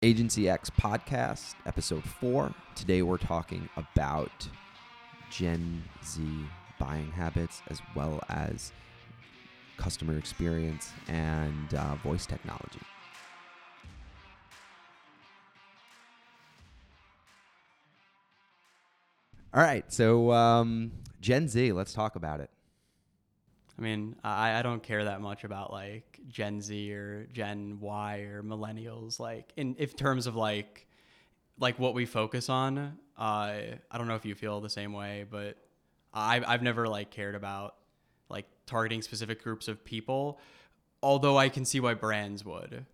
Agency X podcast, episode four. Today we're talking about Gen Z buying habits as well as customer experience and uh, voice technology. All right, so um, Gen Z, let's talk about it. I mean, I, I don't care that much about like Gen Z or Gen Y or millennials. Like in if terms of like like what we focus on. Uh, I don't know if you feel the same way, but I've I've never like cared about like targeting specific groups of people. Although I can see why brands would.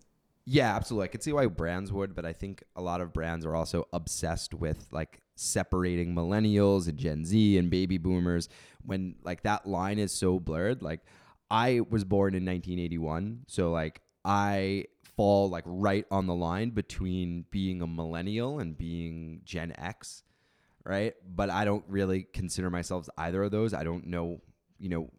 Yeah, absolutely. I could see why brands would, but I think a lot of brands are also obsessed with like separating millennials and Gen Z and baby boomers when like that line is so blurred. Like I was born in 1981, so like I fall like right on the line between being a millennial and being Gen X, right? But I don't really consider myself either of those. I don't know, you know,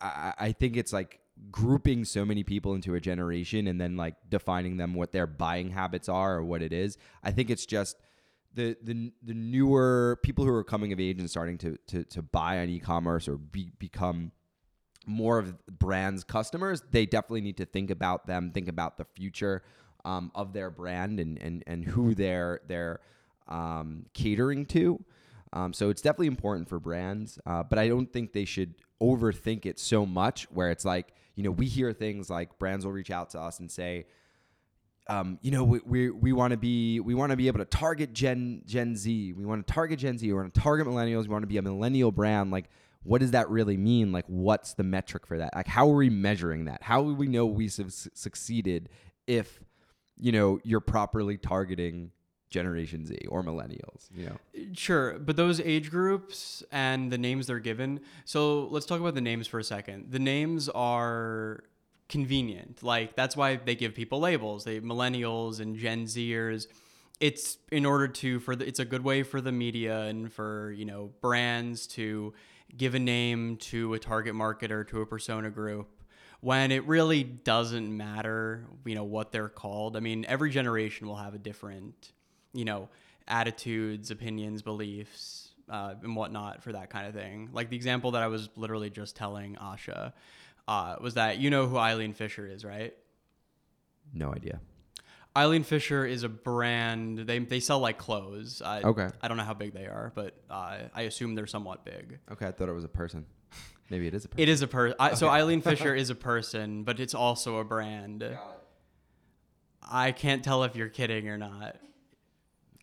I, I think it's like grouping so many people into a generation and then like defining them what their buying habits are or what it is. I think it's just the the the newer people who are coming of age and starting to to to buy on e-commerce or be, become more of brands customers. They definitely need to think about them, think about the future um, of their brand and and and who they're they're um, catering to. Um, so it's definitely important for brands, uh, but I don't think they should overthink it so much where it's like, you know, we hear things like brands will reach out to us and say, um, you know, we we, we want to be we want to be able to target Gen Gen Z. We want to target Gen Z. We want to target millennials. We want to be a millennial brand. Like, what does that really mean? Like, what's the metric for that? Like, how are we measuring that? How do we know we su- succeeded if you know you're properly targeting Generation Z or millennials, you know. Uh, sure, but those age groups and the names they're given. So let's talk about the names for a second. The names are convenient. Like that's why they give people labels. They millennials and Gen Zers. It's in order to for the, it's a good way for the media and for, you know, brands to give a name to a target market or to a persona group when it really doesn't matter, you know, what they're called. I mean, every generation will have a different you know, attitudes, opinions, beliefs, uh, and whatnot for that kind of thing. Like the example that I was literally just telling Asha uh, was that you know who Eileen Fisher is, right? No idea. Eileen Fisher is a brand. They, they sell like clothes. I, okay. I don't know how big they are, but uh, I assume they're somewhat big. Okay, I thought it was a person. Maybe it is a person. It is a person. Okay. So Eileen Fisher is a person, but it's also a brand. I can't tell if you're kidding or not.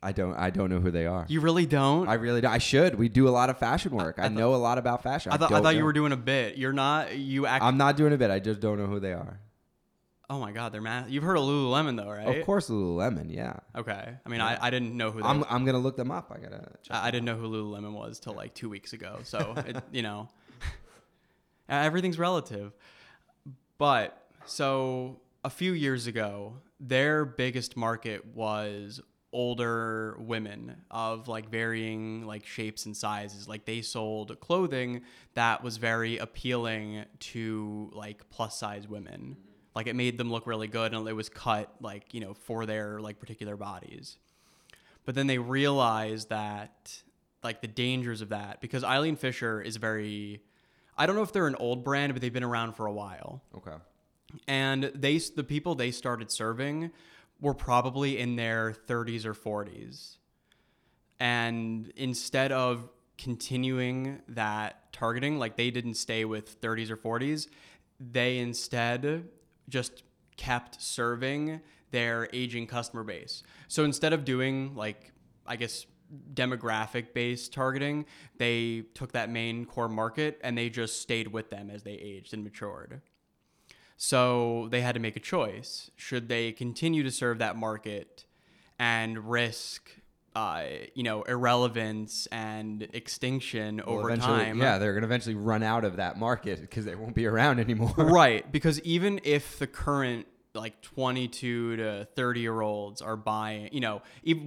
I don't. I don't know who they are. You really don't. I really don't. I should. We do a lot of fashion work. I, I, know a lot about fashion. I thought. I, I thought you were doing a bit. You're not. You act. I'm not doing a bit. I just don't know who they are. Oh my God, they're mad. You've heard of Lululemon though, right? Of course, Lululemon. Yeah. Okay. I mean, yeah. I, I didn't know who. I'm I'm gonna look them up. I gotta. I, I, didn't know who Lululemon was till like two weeks ago. So it, you know, everything's relative. But so a few years ago, their biggest market was older women of like varying like shapes and sizes like they sold clothing that was very appealing to like plus size women like it made them look really good and it was cut like you know for their like particular bodies. But then they realized that like the dangers of that because Eileen Fisher is very I don't know if they're an old brand but they've been around for a while. Okay. And they the people they started serving were probably in their 30s or 40s. And instead of continuing that targeting, like they didn't stay with 30s or 40s, they instead just kept serving their aging customer base. So instead of doing like, I guess, demographic based targeting, they took that main core market and they just stayed with them as they aged and matured. So they had to make a choice. Should they continue to serve that market and risk, uh, you know, irrelevance and extinction well, over time? Yeah, they're going to eventually run out of that market because they won't be around anymore. right. Because even if the current like 22 to 30 year olds are buying, you know,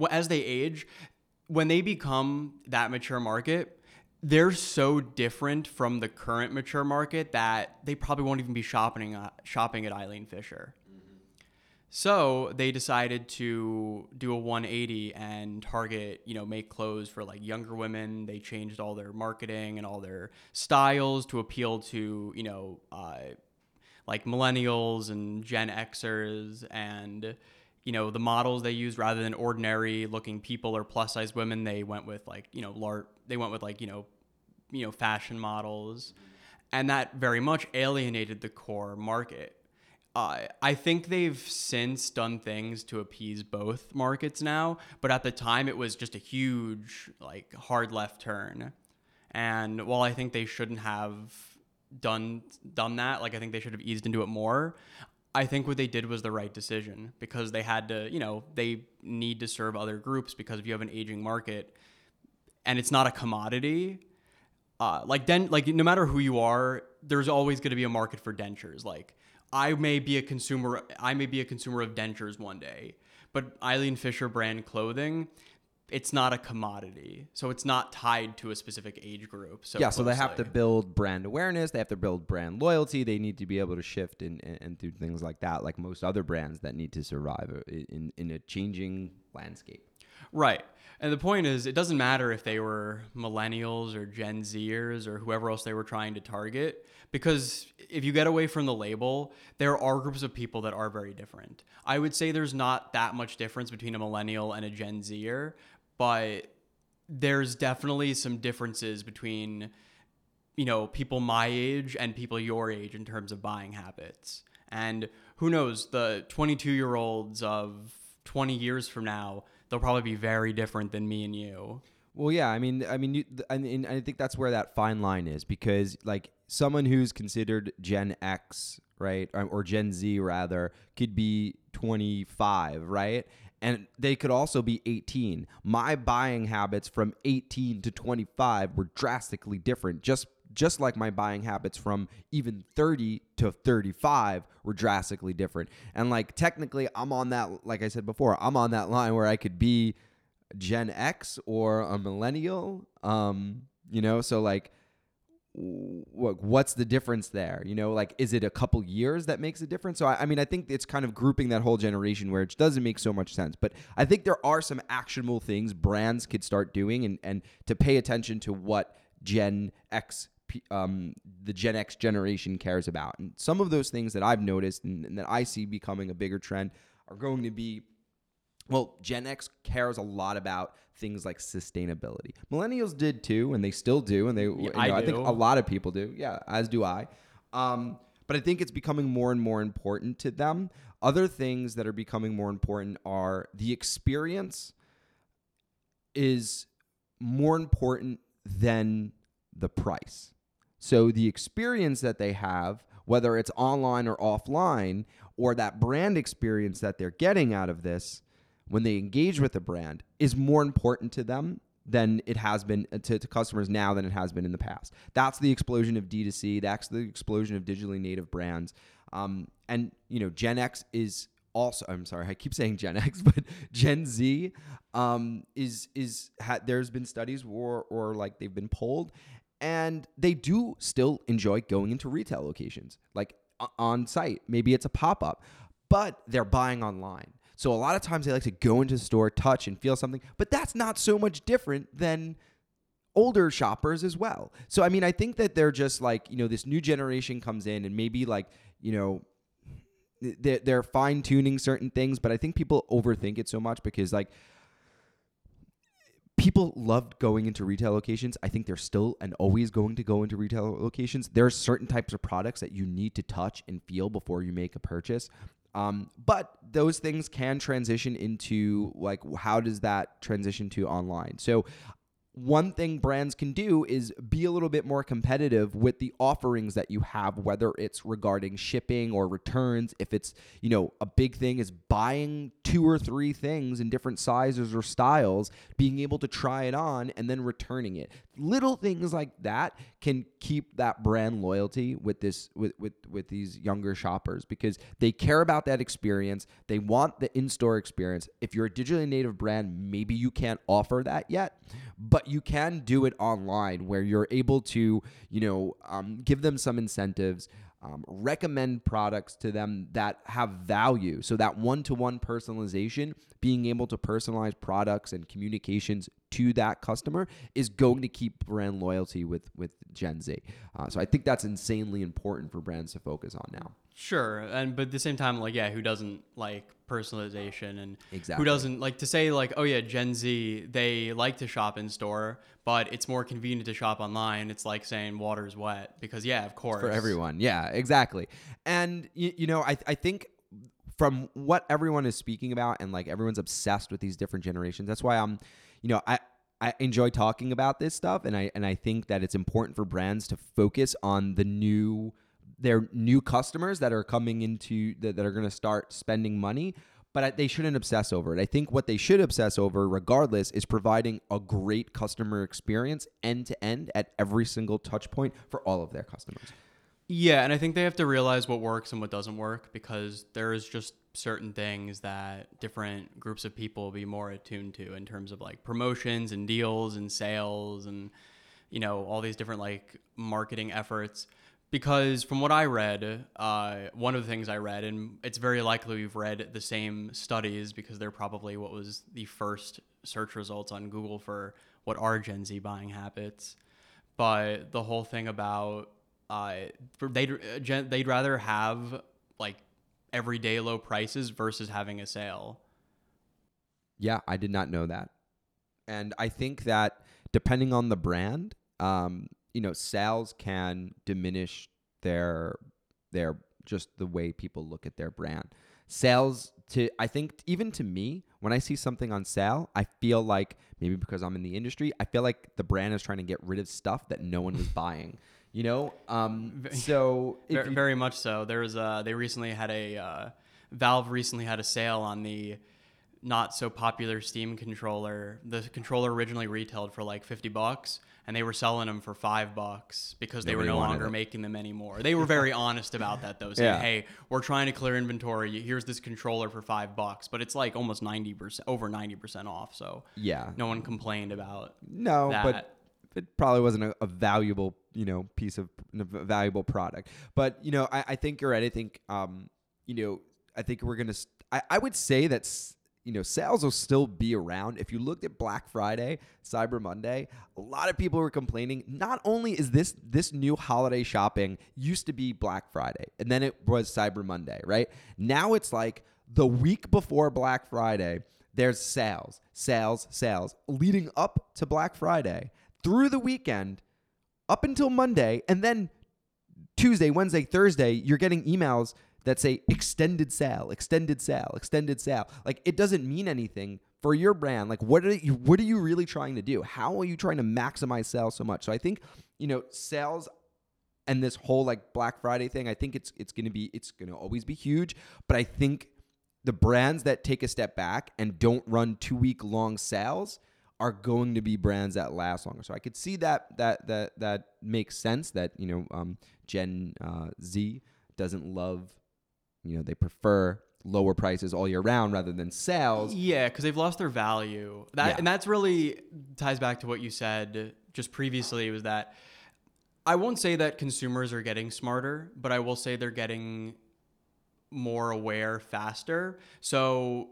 as they age, when they become that mature market, they're so different from the current mature market that they probably won't even be shopping uh, shopping at Eileen Fisher. So they decided to do a 180 and target, you know, make clothes for like younger women. They changed all their marketing and all their styles to appeal to, you know, uh, like millennials and Gen Xers and, you know, the models they used rather than ordinary looking people or plus size women, they went with like, you know, lar- they went with like, you know, you know, fashion models. And that very much alienated the core market uh, I think they've since done things to appease both markets now, but at the time it was just a huge, like, hard left turn. And while I think they shouldn't have done done that, like I think they should have eased into it more. I think what they did was the right decision because they had to, you know, they need to serve other groups because if you have an aging market and it's not a commodity, uh, like then like no matter who you are, there's always going to be a market for dentures. Like I may be a consumer. I may be a consumer of dentures one day, but Eileen Fisher brand clothing, it's not a commodity, so it's not tied to a specific age group. So yeah, so they have to build brand awareness. They have to build brand loyalty. They need to be able to shift and, and, and do things like that, like most other brands that need to survive uh, in, in a changing landscape. Right. And the point is, it doesn't matter if they were millennials or Gen Zers or whoever else they were trying to target, because if you get away from the label, there are groups of people that are very different. I would say there's not that much difference between a millennial and a Gen Zer, but there's definitely some differences between, you know, people my age and people your age in terms of buying habits. And who knows, the 22 year olds of 20 years from now, they'll probably be very different than me and you. Well, yeah, I mean, I mean, you, and, and I think that's where that fine line is because, like, someone who's considered Gen X, right, or, or Gen Z rather, could be 25, right, and they could also be 18. My buying habits from 18 to 25 were drastically different, just just like my buying habits from even 30 to 35 were drastically different. And like technically, I'm on that, like I said before, I'm on that line where I could be Gen X or a millennial. Um, you know, so like what's the difference there? You know, like is it a couple years that makes a difference? So I, I mean, I think it's kind of grouping that whole generation where it doesn't make so much sense. But I think there are some actionable things brands could start doing and and to pay attention to what Gen X um, the Gen X generation cares about. And some of those things that I've noticed and, and, that I see becoming a bigger trend are going to be well, Gen X cares a lot about things like sustainability. Millennials did too, and they still do, and they yeah, you know, I, I, think a lot of people do. Yeah, as do I. Um, but I think it's becoming more and more important to them. Other things that are becoming more important are the experience is more important than the price. So the experience that they have, whether it's online or offline, or that brand experience that they're getting out of this when they engage with the brand is more important to them than it has been uh, to, to, customers now than it has been in the past. That's the explosion of D2C. That's the explosion of digitally native brands. Um, and you know, Gen X is also. I'm sorry, I keep saying Gen X, but Gen Z um, is is ha, there's been studies or or like they've been polled, and they do still enjoy going into retail locations, like on site. Maybe it's a pop up, but they're buying online. So a lot of times they like to go into the store, touch, and feel something, but that's not so much different than older shoppers as well. So I mean, I think that they're just like you know this new generation comes in and maybe like you know they're, fine tuning certain things, but I think people overthink it so much because like people loved going into retail locations. I think they're still and always going to go into retail locations. There are certain types of products that you need to touch and feel before you make a purchase. Um, but those things can transition into like how does that transition to online? So one thing brands can do is be a little bit more competitive with the offerings that you have whether it's regarding shipping or returns. If it's you know a big thing is buying two or three things in different sizes or styles being able to try it on and then returning it little things like that can keep that brand loyalty with this with with with these younger shoppers because they care about that experience they want the in-store experience if you're a digitally native brand maybe you can't offer that yet but you can do it online where you're able to, you know, um, give them some incentives. Um, recommend products to them that have value. So that one to one personalization, being able to personalize products and communications to that customer is going to keep brand loyalty with with Gen Z. Uh, so I think that's insanely important for brands to focus on now. Sure, and but at the same time, like yeah, who doesn't like personalization and Exactly. who doesn't like to say like oh yeah, Gen Z they like to shop in store, but it's more convenient to shop online. It's like saying water's wet because yeah, of course for everyone. Yeah, exactly. And you, you know, I I think from what everyone is speaking about and like everyone's obsessed with these different generations. That's why I'm, you know, I I enjoy talking about this stuff and I and I think that it's important for brands to focus on the new their new customers that are coming into that, that are going to start spending money but they shouldn't obsess over it. I think what they should obsess over, regardless, is providing a great customer experience end to end at every single touch point for all of their customers. Yeah, and I think they have to realize what works and what doesn't work because there is just certain things that different groups of people will be more attuned to in terms of like promotions and deals and sales and you know all these different like marketing efforts. Because from what I read, uh, one of the things I read, and it's very likely we've read the same studies because they're probably what was the first search results on Google for what are Gen Z buying habits but the whole thing about uh, they'd uh, they'd rather have like everyday low prices versus having a sale. Yeah, I did not know that. And I think that depending on the brand, um, you know, sales can diminish their their just the way people look at their brand. Sales to I think even to me, when I see something on sale, I feel like maybe because I'm in the industry, I feel like the brand is trying to get rid of stuff that no one was buying. You know? Um so Very, you- very much so. There was uh, they recently had a uh, Valve recently had a sale on the not so popular Steam controller. The controller originally retailed for like fifty bucks, and they were selling them for five bucks because they Nobody were no longer it. making them anymore. They were very honest about that though, saying, Yeah. "Hey, we're trying to clear inventory. Here's this controller for five bucks, but it's like almost ninety percent, over ninety percent off." So yeah. no one complained about No, but it probably wasn't a, a valuable, you know, piece of a valuable product. But you know, I, I think you're right. I think, um, you know, I think we're gonna. st- I, I would say that s- you know sales will still be around. If you looked at Black Friday, Cyber Monday, a lot of people were complaining. Not only is this this new holiday shopping used to be Black Friday, and then it was Cyber Monday, right? Now it's like the week before Black Friday there's sales, sales, sales leading up to Black Friday through the weekend up until Monday. And then Tuesday, Wednesday, Thursday, you're getting emails that say extended sale, extended sale, extended sale. Like it doesn't mean anything for your brand. Like what are you what are you really trying to do? How are you trying to maximize sales so much? So I think, you know, sales and this whole like Black Friday thing, I think it's it's gonna be it's gonna always be huge. But I think the brands that take a step back and don't run two week long sales are going to be brands that last longer. So I could see that that that that makes sense. That you know, um, Gen uh, Z doesn't love, you know, they prefer lower prices all year round rather than sales. Yeah, because they've lost their value. That Yeah. and that's really ties back to what you said just previously. Was that I won't say that consumers are getting smarter, but I will say they're getting more aware faster. So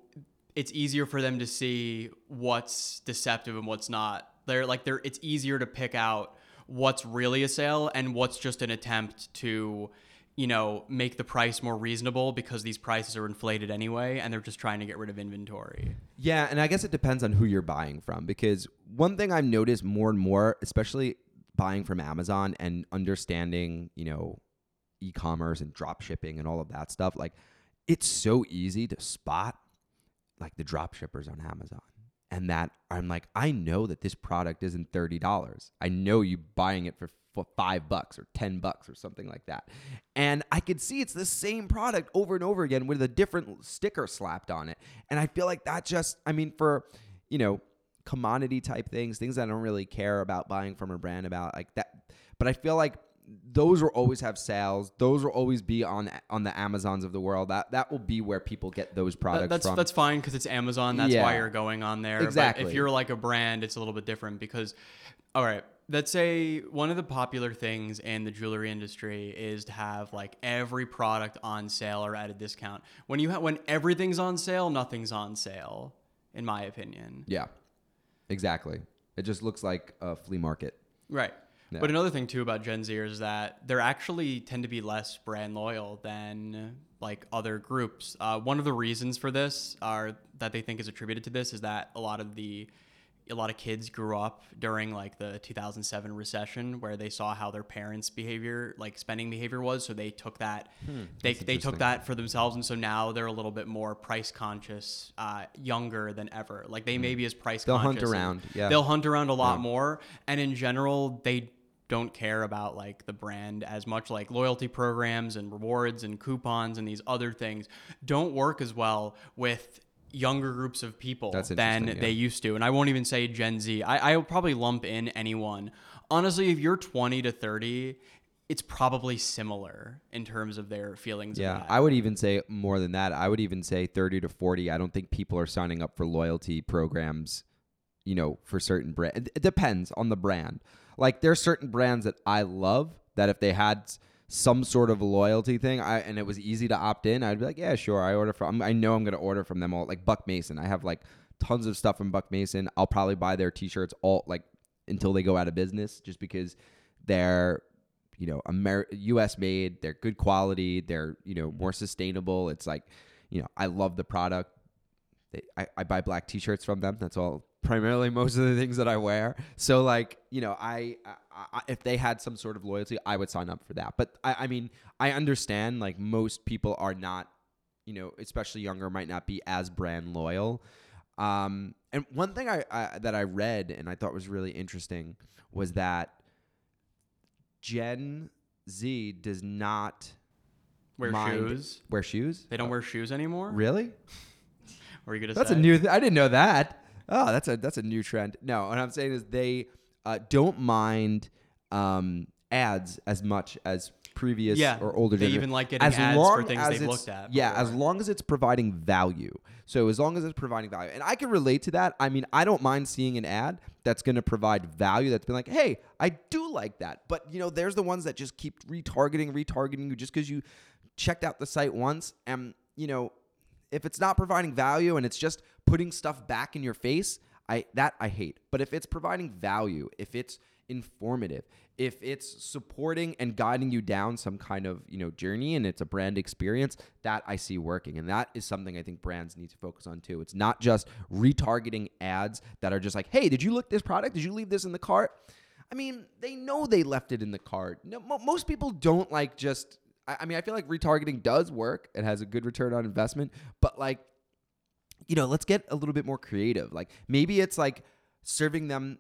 it's easier for them to see what's deceptive and what's not. They're like they're it's easier to pick out what's really a sale and what's just an attempt to you know make the price more reasonable because these prices are inflated anyway and they're just trying to get rid of inventory. Yeah, and I guess it depends on who you're buying from because one thing I've noticed more and more, especially buying from Amazon and understanding, you know, e-commerce and drop shipping and all of that stuff, like it's so easy to spot like the drop shippers on Amazon. And that I'm like, I know that this product isn't $30. I know you buying it for five bucks or 10 bucks or something like that. And I could see it's the same product over and over again with a different sticker slapped on it. And I feel like that just, I mean, for, you know, commodity type things, things I don't really care about buying from a brand about like that. But I feel like those will always have sales. Those will always be on on the Amazons of the world. That that will be where people get those products That- that's from. that's fine because it's Amazon. That's Yeah. why you're going on there. But Exactly. if you're like a brand, it's a little bit different because, all right, let's say one of the popular things in the jewelry industry is to have like every product on sale or at a discount. When you ha- when everything's on sale, nothing's on sale, in my opinion. Yeah, exactly. It just looks like a flea market. Right. Yeah. But another thing too about Gen Zers is that they're actually tend to be less brand loyal than like other groups. Uh, one of the reasons for this are that they think is attributed to this is that a lot of the a lot of kids grew up during like the 2007 recession where they saw how their parents behavior like spending behavior was so they took that they, Hmm, that's they took that for themselves and so now they're a little bit more price conscious uh, younger than ever like they may be as price Hmm. They'll hunt around, yeah. they'll hunt around a lot Yeah. more and in general they don't care about like the brand as much like loyalty programs and rewards and coupons and these other things don't work as well with younger groups of people than interesting, they used to and i won't even say gen z I, I would probably lump in anyone honestly if you're 20 to 30 it's probably similar in terms of their feelings Yeah. I would even say more than that. I would even say 30 to 40. I don't think people are signing up for loyalty programs, you know, for certain brand. It depends on the brand. Like there's certain brands that I love that if they had some sort of loyalty thing, I and it was easy to opt in, I'd be like, yeah, sure. I order from. I know I'm gonna order from them all. Like Buck Mason, I have like tons of stuff from Buck Mason. I'll probably buy their T-shirts all like until they go out of business, just because they're you know Amer- U.S. made. They're good quality. They're you know more sustainable. It's like you know I love the product. They, I, I buy black T-shirts from them. That's all primarily most of the things that I wear. So like you know I, I, I if they had some sort of loyalty, I would sign up for that. But I, I mean I understand like most people are not you know especially younger might not be as brand loyal. Um, and one thing I, I that I read and I thought was really interesting was that Gen Z does not wear shoes wear shoes. they don't wear shoes anymore Really? Are you gonna That's say? a new. Th- I didn't know that. Oh, that's a that's a new trend. No, what I'm saying is they uh, don't mind um, ads as much as previous Yeah, or older. they even like getting ads for things as they've looked at Yeah, as long as it's providing value. So as long as it's providing value, and I can relate to that. I mean, I don't mind seeing an ad that's going to provide value. That's been like, hey, I do like that. But you know, there's the ones that just keep retargeting, retargeting you just because you checked out the site once, and you know, if it's not providing value and it's just putting stuff back in your face, I that I hate. But if it's providing value, if it's informative, if it's supporting and guiding you down some kind of, you know, journey and it's a brand experience, that I see working. And that is something I think brands need to focus on too. It's not just retargeting ads that are just like, "Hey, did you look this product? Did you leave this in the cart?" I mean, they know they left it in the cart. No, mo- most people don't like just. I, I mean, I feel like retargeting does work. It has a good return on investment, but like, you know, let's get a little bit more creative. Like maybe it's like serving them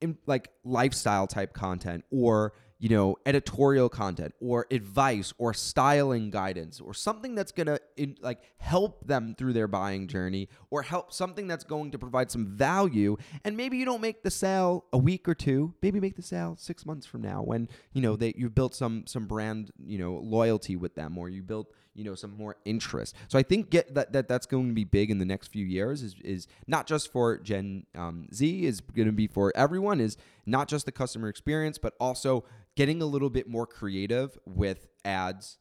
in like lifestyle type content or you know editorial content or advice or styling guidance or something that's gonna like help them through their buying journey or help something that's going to provide some value. And maybe you don't make the sale a week or two. Maybe make the sale six months from now when you know that you've built some some brand you know loyalty with them or you built you know some more interest so i think get that, that that's going to be big in the next few years is, is not just for gen um, z is going to be for everyone is not just the customer experience but also getting a little bit more creative with ads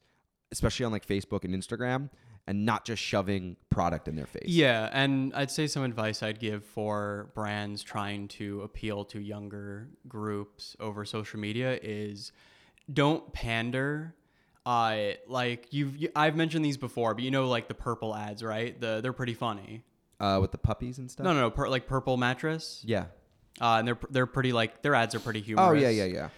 especially on like facebook and instagram and not just shoving product in their face Yeah, and I'd say some advice I'd give for brands trying to appeal to younger groups over social media is don't pander. Uh, like you've you, I've mentioned these before, but you know like the purple ads, right? The they're pretty funny. uh, with the puppies and stuff No, no, no, per, like purple mattress. yeah Uh, and they're they're pretty like their ads are pretty humorous. oh yeah yeah yeah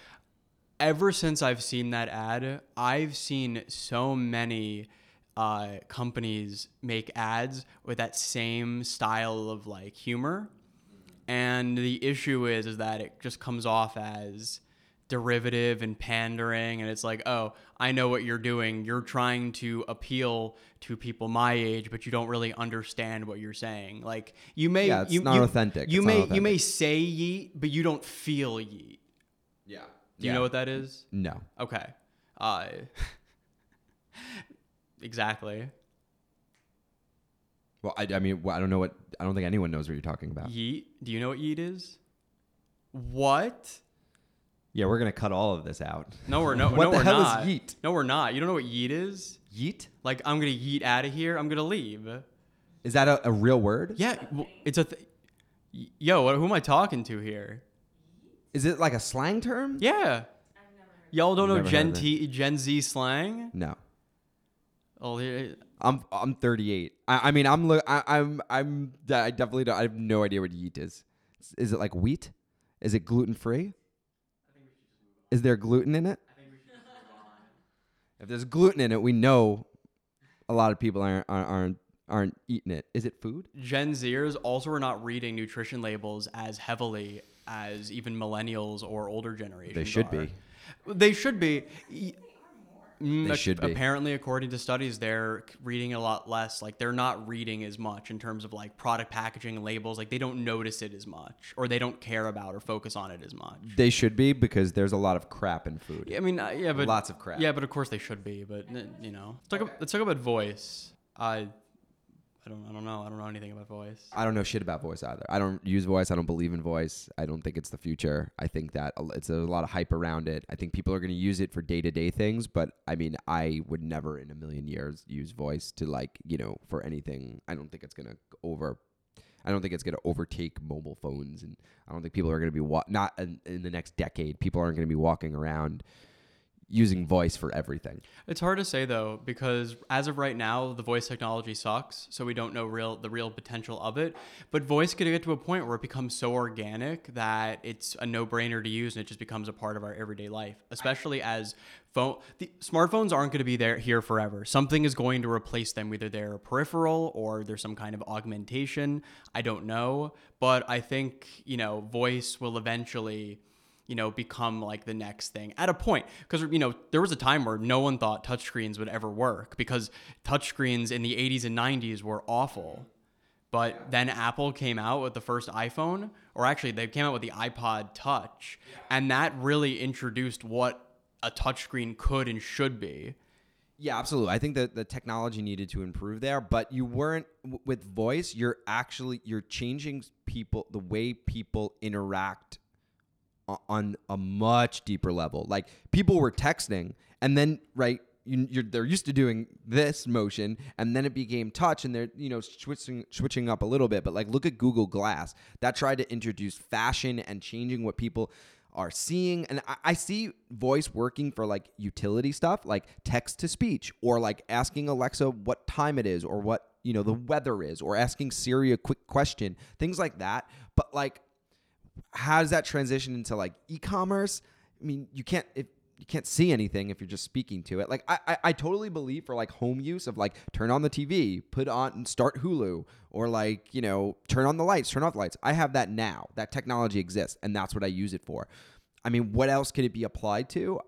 ever since I've seen that ad, I've seen so many uh, companies make ads with that same style of like humor, and the issue is is that it just comes off as derivative and pandering and it's like oh i know what you're doing you're trying to appeal to people my age but you don't really understand what you're saying like you may Yeah, it's you, not you- authentic. you It's may you may say yeet but you don't feel yeet yeah do you know what that is no Okay. Uh, exactly. well I, I mean i don't know what i don't think anyone knows what you're talking about Yeet. Do you know what yeet is? What? Yeah, we're gonna cut all of this out. No, we're no, What no, the we're hell is yeet? No, we're not. You don't know what yeet is? Yeet? Like I'm gonna yeet out of here. I'm gonna leave. Is that a, a real word? Yeah, w- it's a. Th- Yo, who am I talking to here? Is it like a slang term? Yeah. Y'all don't know Never heard Gen of. T, Gen Z slang? No. Oh, here- I'm I'm 38. I, I mean I'm look I, I'm I'm I definitely don't I have no idea what yeet is. Is it like wheat? Is it gluten free? Is there gluten in it? If there's gluten in it, we know a lot of people aren't aren't aren't, eating it. Is it food? Gen Zers also are not reading nutrition labels as heavily as even millennials or older generations. They should are. be. They should be. Mm, They should be. Apparently, according to studies, they're reading a lot less. Like they're not reading as much in terms of like product packaging labels. Like they don't notice it as much, or they don't care about or focus on it as much. They should be because there's a lot of crap in food. Yeah, I mean, uh, yeah, but Lots of crap. Yeah, but of course they should be. But uh, you know, let's talk. About, let's talk about voice. I, I don't. I don't know. I don't know anything about voice. I don't know shit about voice either. I don't use voice. I don't believe in voice. I don't think it's the future. I think that it's a lot of hype around it. I think people are going to use it for day to day things, but I mean, I would never in a million years use voice to like, you know, for anything. I don't think it's going to over. I don't think it's going to overtake mobile phones, and I don't think people are going to be wa- not in, in the next decade. People aren't going to be walking around using voice for everything. It's hard to say though because as of right now, the voice technology sucks, so we don't know real the real potential of it. But voice could get to a point where it becomes so organic that it's a no-brainer to use, and it just becomes a part of our everyday life. Especially as phone, the smartphones aren't going to be there here forever. Something is going to replace them. Either they're peripheral or there's some kind of augmentation. I don't know, but I think you know voice will eventually you know, become like the next thing at a point. Because, you know, there was a time where no one thought touchscreens would ever work because touchscreens in the 80s and 90s were awful. But then Apple came out with the first iPhone, or actually, they came out with the iPod Touch, and that really introduced what a touchscreen could and should be. Yeah, absolutely. I think that the technology needed to improve there, but you weren't w- with voice. You're actually you're changing people the way people interact on a much deeper level. Like people were texting, and then right, you, they're used to doing this motion, and then it became touch, and they're you know switching switching up a little bit. But like, look at Google Glass. That tried to introduce fashion and changing what people are seeing and I, I see voice working for like utility stuff like text to speech or like asking alexa what time it is or what you know the weather is or asking siri a quick question things like that but like how does that transition into like e-commerce? I mean you can't if you can't see anything if you're just speaking to it. Like I, I i totally believe for like home use of like turn on the tv put on and start hulu or like you know turn on the lights turn off the lights. I have that now. That technology exists and that's what i use it for. I mean what else could it be applied to?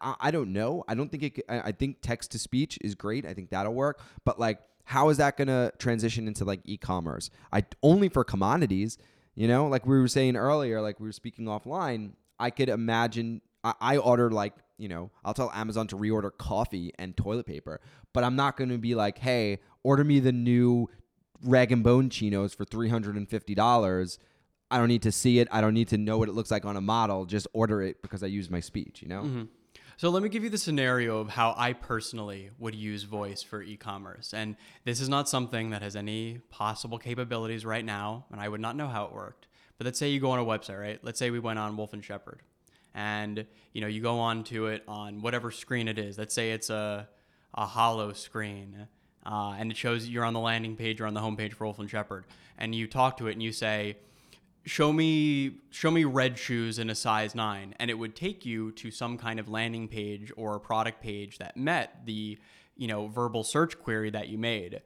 I, I don't know. I don't think it I think text to speech is great. I think that'll work. But like how is that going to transition into like e-commerce? I only for commodities you know, like we were saying earlier, like we were speaking offline, I could imagine I, I order like, you know, I'll tell Amazon to reorder coffee and toilet paper, but I'm not going to be like, hey, order me the new rag and bone chinos for $350. I don't need to see it. I don't need to know what it looks like on a model. Just order it because I use my speech, you know? Mm-hmm. So let me give you the scenario of how I personally would use voice for e-commerce. And this is not something that has any possible capabilities right now, and I would not know how it worked. But let's say you go on a website, right? Let's say we went on Wolf and Shepherd. And you know, you go on to it on whatever screen it is. Let's say it's a a hollow screen. Uh, and it shows you're on the landing page or on the homepage for Wolf and Shepherd, and you talk to it and you say, show me show me red shoes in a size 9 and it would take you to some kind of landing page or a product page that met the you know verbal search query that you made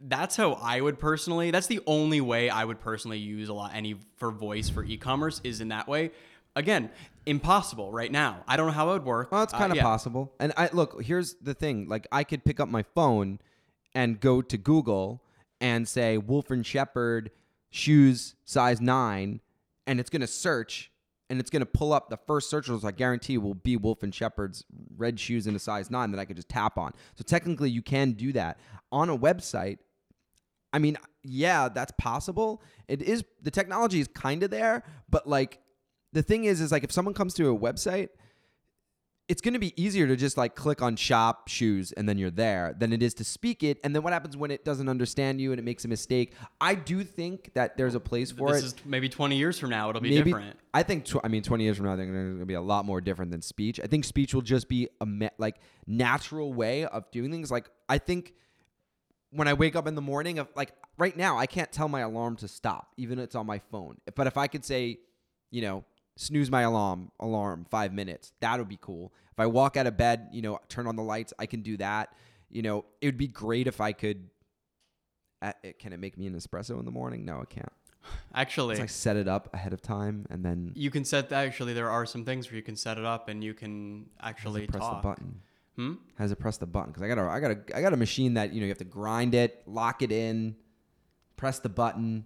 that's how i would personally that's the only way i would personally use a lot any for voice for e-commerce is in that way again impossible right now i don't know how it would work Well, it's Uh, kind of yeah. possible. And I look, here's the thing. Like I could pick up my phone and go to Google and say Wolf and Shepherd shoes size 9 and it's going to search and it's going to pull up the first search results I guarantee will be Wolf and Shepherd's red shoes in a size 9 that I could just tap on. So technically you can do that on a website. I mean, yeah, that's possible. It is the technology is kind of there, but like the thing is, is like if someone comes to a website, it's going to be easier to just like click on shop shoes and then you're there than it is to speak it. And then what happens when it doesn't understand you and it makes a mistake? I do think that there's a place for this it. is maybe 20 years from now it'll be Maybe different. I think tw- I mean 20 years from now, it's going to be a lot more different than speech. I think speech will just be a me- like natural way of doing things. Like I think when I wake up in the morning, of like right now, I can't tell my alarm to stop, even if it's on my phone. But if I could say, you know, snooze my alarm, alarm five minutes, that would be cool. If I walk out of bed, you know, turn on the lights, I can do that. You know, it would be great if I could. Uh, can it make me an espresso in the morning? No, it can't. Actually, It's like set it up ahead of time and then you can set actually there are some things where you can set it up and you can actually press talk. the button. Hmm? Has it press the button? Because I got a, I got a, I got a machine that you know you have to grind it, lock it in, press the button.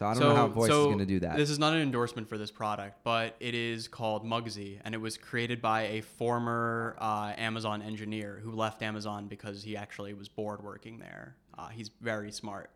So I don't know how voice is going to do that. This is not an endorsement for this product, but it is called Mugsy, and it was created by a former uh, Amazon engineer who left Amazon because he actually was bored working there. Uh, he's very smart,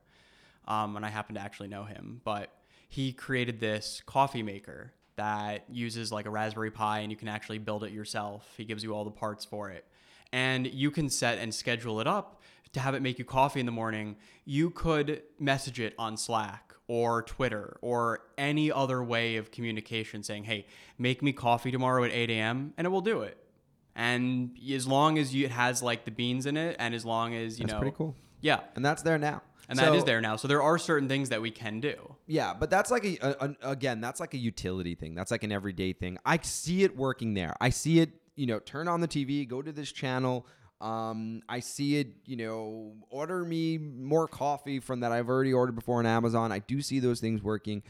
um, and I happen to actually know him. But he created this coffee maker that uses like a Raspberry Pi, and you can actually build it yourself. He gives you all the parts for it, and you can set and schedule it up to have it make you coffee in the morning. You could message it on Slack or Twitter or any other way of communication saying, hey, make me coffee tomorrow at 8 a.m., and it will do it. And as long as you, it has like the beans in it, and as long as, you That's know. pretty cool. Yeah. and that's there now. And that is there now. So there are certain things that we can do. Yeah, but that's like a, a, a- again, that's like a utility thing. That's like an everyday thing. I see it working there. I see it, you know, turn on the TV, go to this channel. Um, I see it, you know, order me more coffee from that I've already ordered before on Amazon. I do see those things working.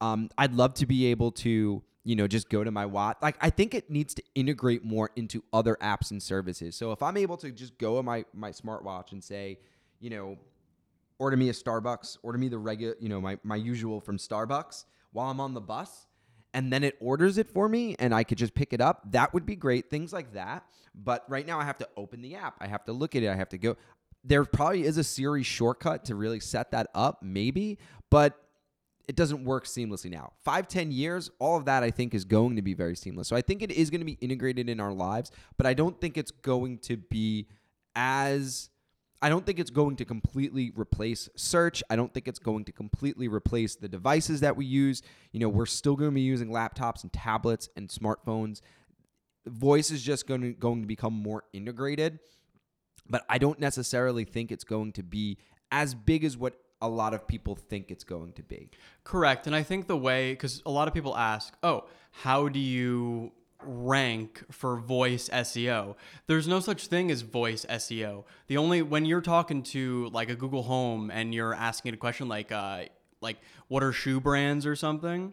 Um, I'd love to be able to, you know, just go to my watch. Like I think it needs to integrate more into other apps and services. So if I'm able to just go on my my smartwatch and say, you know, order me a Starbucks, order me the regular, you know, my, my usual from Starbucks while I'm on the bus, and then it orders it for me and I could just pick it up. That would be great. Things like that. But right now I have to open the app. I have to look at it. I have to go. There probably is a Siri shortcut to really set that up, maybe, but it doesn't work seamlessly now. Five, ten years, all of that I think is going to be very seamless. So I think it is going to be integrated in our lives, but I don't think it's going to be as I don't think it's going to completely replace search. I don't think it's going to completely replace the devices that we use. You know, we're still going to be using laptops and tablets and smartphones. Voice is just going to going to become more integrated, but I don't necessarily think it's going to be as big as what a lot of people think it's going to be. Correct. And I think the way, because a lot of people ask, oh, how do you rank for voice SEO? There's no such thing as voice SEO. The only, when you're talking to like a Google Home and you're asking it a question like, uh, like what are shoe brands or something,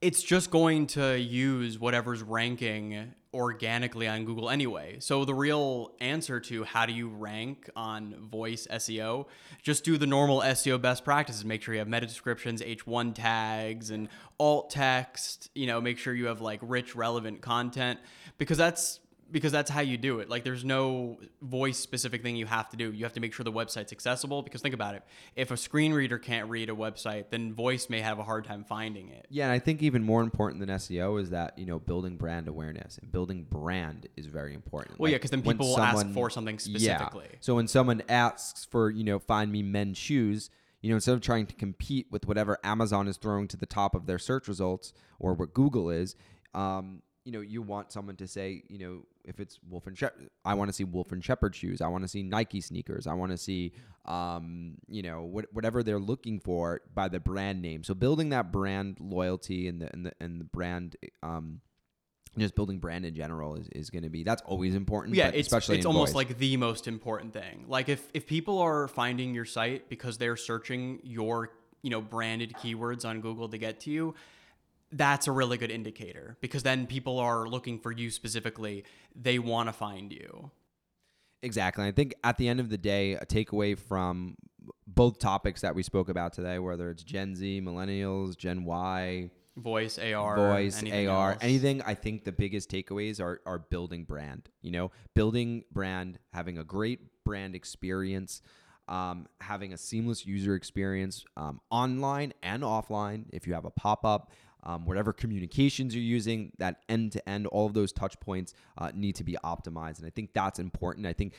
it's just going to use whatever's ranking organically on Google anyway. So the real answer to how do you rank on voice SEO, just do the normal SEO best practices. Make sure you have meta descriptions, H1 tags, and alt text. You know, make sure you have like rich, relevant content because that's because that's how you do it. Like there's no voice specific thing you have to do. You have to make sure the website's accessible because think about it. If a screen reader can't read a website, then voice may have a hard time finding it. Yeah, and I think even more important than SEO is that you know building brand awareness and building brand is very important. Well, yeah, because then people will ask for something specifically. Yeah. So when someone asks for you know find me men's shoes, you know instead of trying to compete with whatever Amazon is throwing to the top of their search results or what Google is, um, you know you want someone to say you know if it's Wolf and Shepherd, I want to see Wolf and Shepherd shoes. I want to see Nike sneakers. I want to see um, you know what, whatever they're looking for by the brand name. So building that brand loyalty and the and the and the brand. Um, just building brand in general is, is going to be that's always important yeah, it's especially it's almost like the most important thing. Like if if people are finding your site because they're searching your you know branded keywords on Google to get to you, that's a really good indicator because then people are looking for you specifically. They want to find you. Exactly. I think at the end of the day, a takeaway from both topics that we spoke about today, whether it's Gen Z, millennials, Gen Y, Voice, AR, voice, anything AR, else. anything, I think the biggest takeaways are are building brand. You know, building brand, having a great brand experience, um, having a seamless user experience um, online and offline. If you have a pop up, um, whatever communications you're using, that end to end, all of those touch points uh, need to be optimized. And I think that's important. I think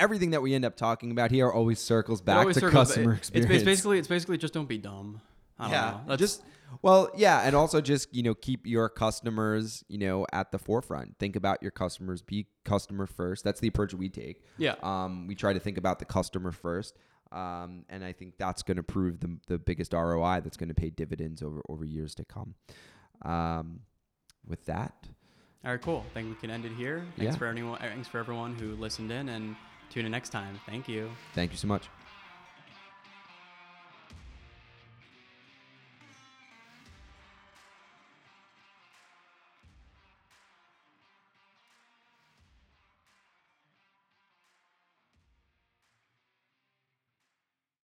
everything that we end up talking about here always circles back always to circles- customer it- experience. It's, basically it's basically just don't be dumb. I don't yeah, know. Just well, yeah, and also just you know keep your customers you know at the forefront. Think about your customers. Be customer first. That's the approach we take. yeah. Um, we try to think about the customer first, um, and I think that's going to prove the the biggest ROI. That's going to pay dividends over over years to come. Um, with that, All right, cool. I think we can end it here. Thanks Yeah. for anyone. Thanks for everyone who listened in and tune in next time. Thank you. thank you so much.